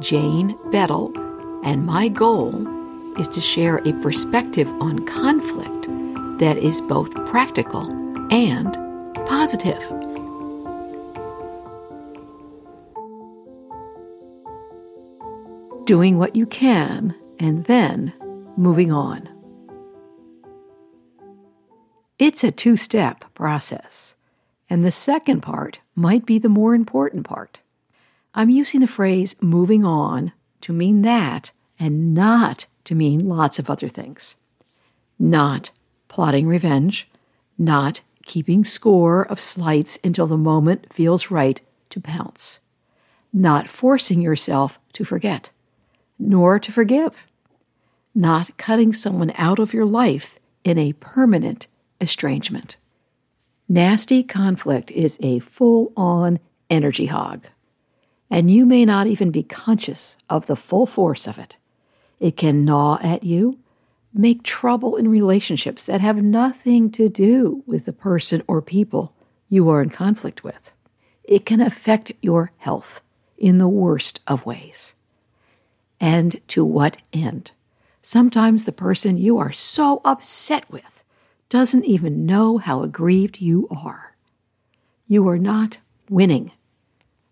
Jane Beddall, and my goal is to share a perspective on conflict that is both practical and positive. Doing what you can and then moving on. It's a two step process, and the second part might be the more important part. I'm using the phrase moving on to mean that and not to mean lots of other things. Not plotting revenge, not keeping score of slights until the moment feels right to pounce, not forcing yourself to forget, nor to forgive, not cutting someone out of your life in a permanent estrangement. Nasty conflict is a full on energy hog and you may not even be conscious of the full force of it. It can gnaw at you, make trouble in relationships that have nothing to do with the person or people you are in conflict with. It can affect your health in the worst of ways. And to what end? Sometimes the person you are so upset with doesn't even know how aggrieved you are. You are not winning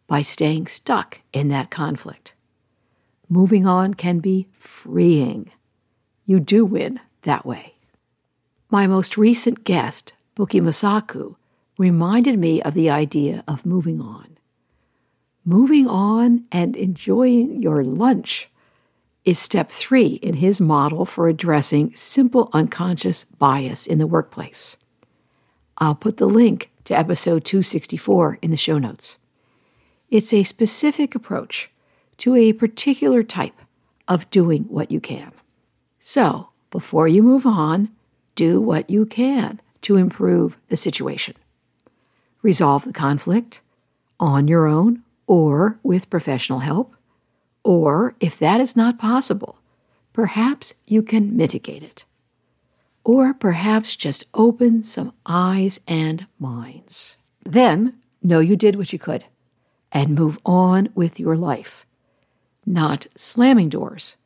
by staying stuck in that conflict. Moving on can be freeing. You do win that way. My most recent guest, Buki Mosaku, reminded me of the idea of moving on. Moving on and enjoying your lunch is step three in his model for addressing simple unconscious bias in the workplace. I'll put the link to episode 264 in the show notes. It's a specific approach to a particular type of doing what you can. So, before you move on, do what you can to improve the situation. Resolve the conflict on your own or with professional help. Or, if that is not possible, perhaps you can mitigate it. Or perhaps just open some eyes and minds. Then know you did what you could and move on with your life, not slamming doors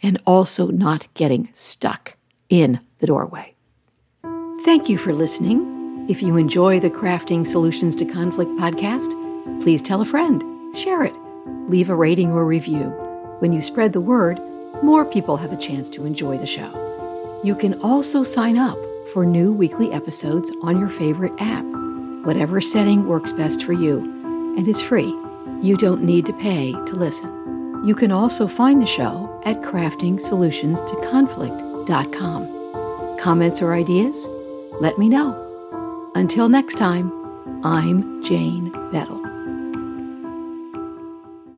and also not getting stuck in the doorway. Thank you for listening. If you enjoy the Crafting Solutions to Conflict podcast, please tell a friend, share it, leave a rating or review. When you spread the word, more people have a chance to enjoy the show. You can also sign up for new weekly episodes on your favorite app, whatever setting works best for you and is free. You don't need to pay to listen. You can also find the show at craftingsolutionstoconflict.com. Comments or ideas? Let me know. Until next time, I'm Jane Beddall.